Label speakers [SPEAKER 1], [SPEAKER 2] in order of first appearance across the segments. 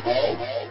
[SPEAKER 1] Bible.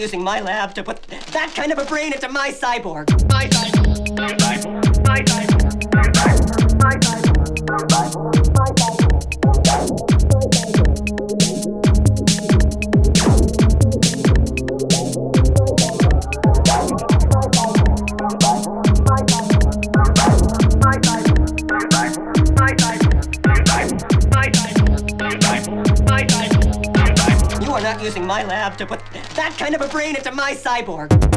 [SPEAKER 1] Using my lab to put that kind of a brain into my cyborg. My cyborg. My cyborg. My cyborg. My lab to put that kind of a brain into my cyborg.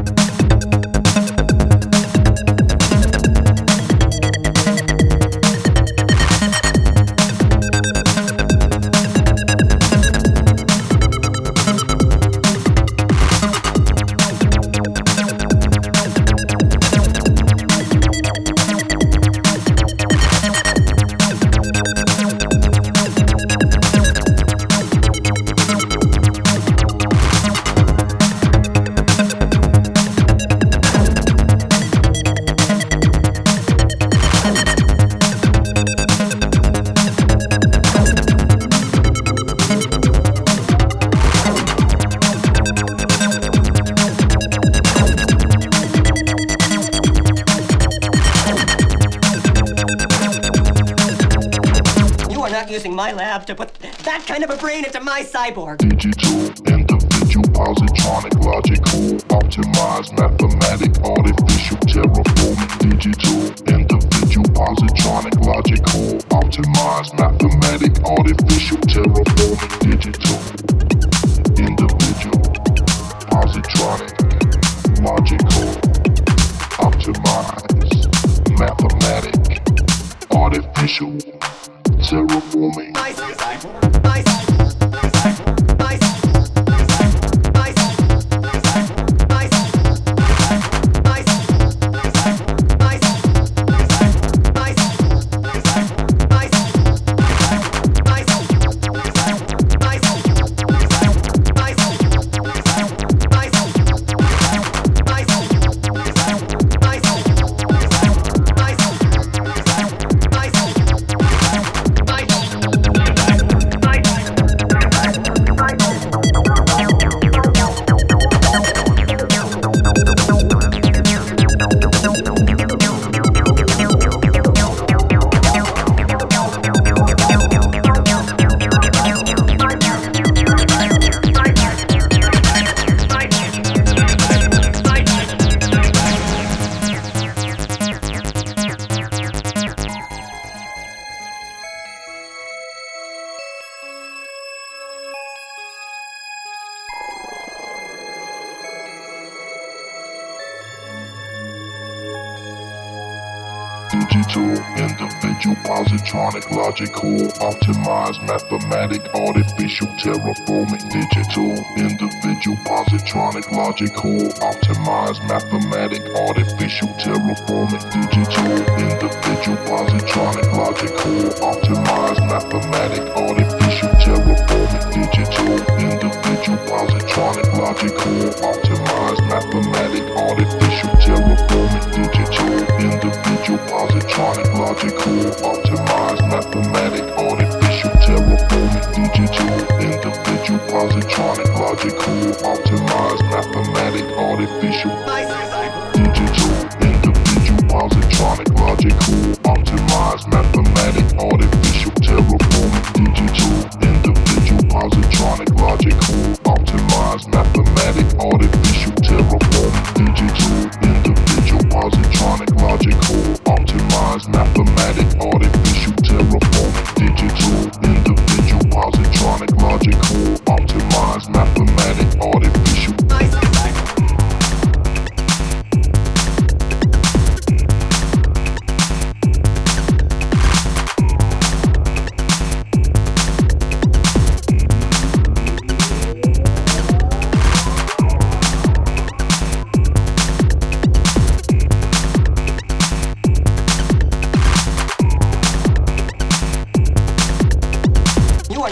[SPEAKER 1] To put that kind of a brain into my cyborg.
[SPEAKER 2] Digital, individual, positronic, logical, optimized, mathematic, artificial. Digital, individual, positronic, logical, optimized, mathematic, artificial. Digital, individual, positronic, logical, optimized, mathematic, artificial logical, optimized, mathematic, artificial, terraforming, digital, individual, positronic, logical, optimized, mathematic, artificial, terraforming, digital, individual, positronic, logical, optimized, mathematic, artificial, terraforming, digital,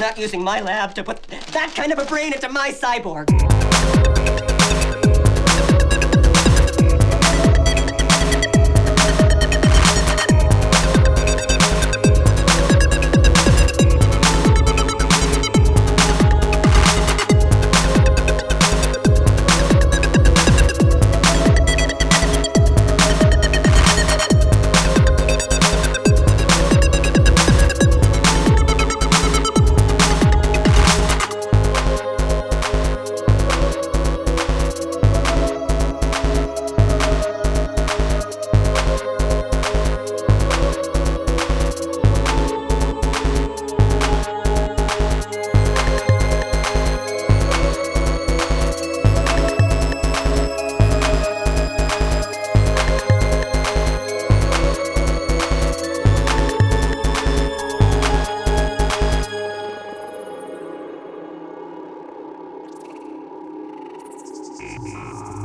[SPEAKER 1] not using my lab to put that kind of a brain into my cyborg.
[SPEAKER 2] ああ。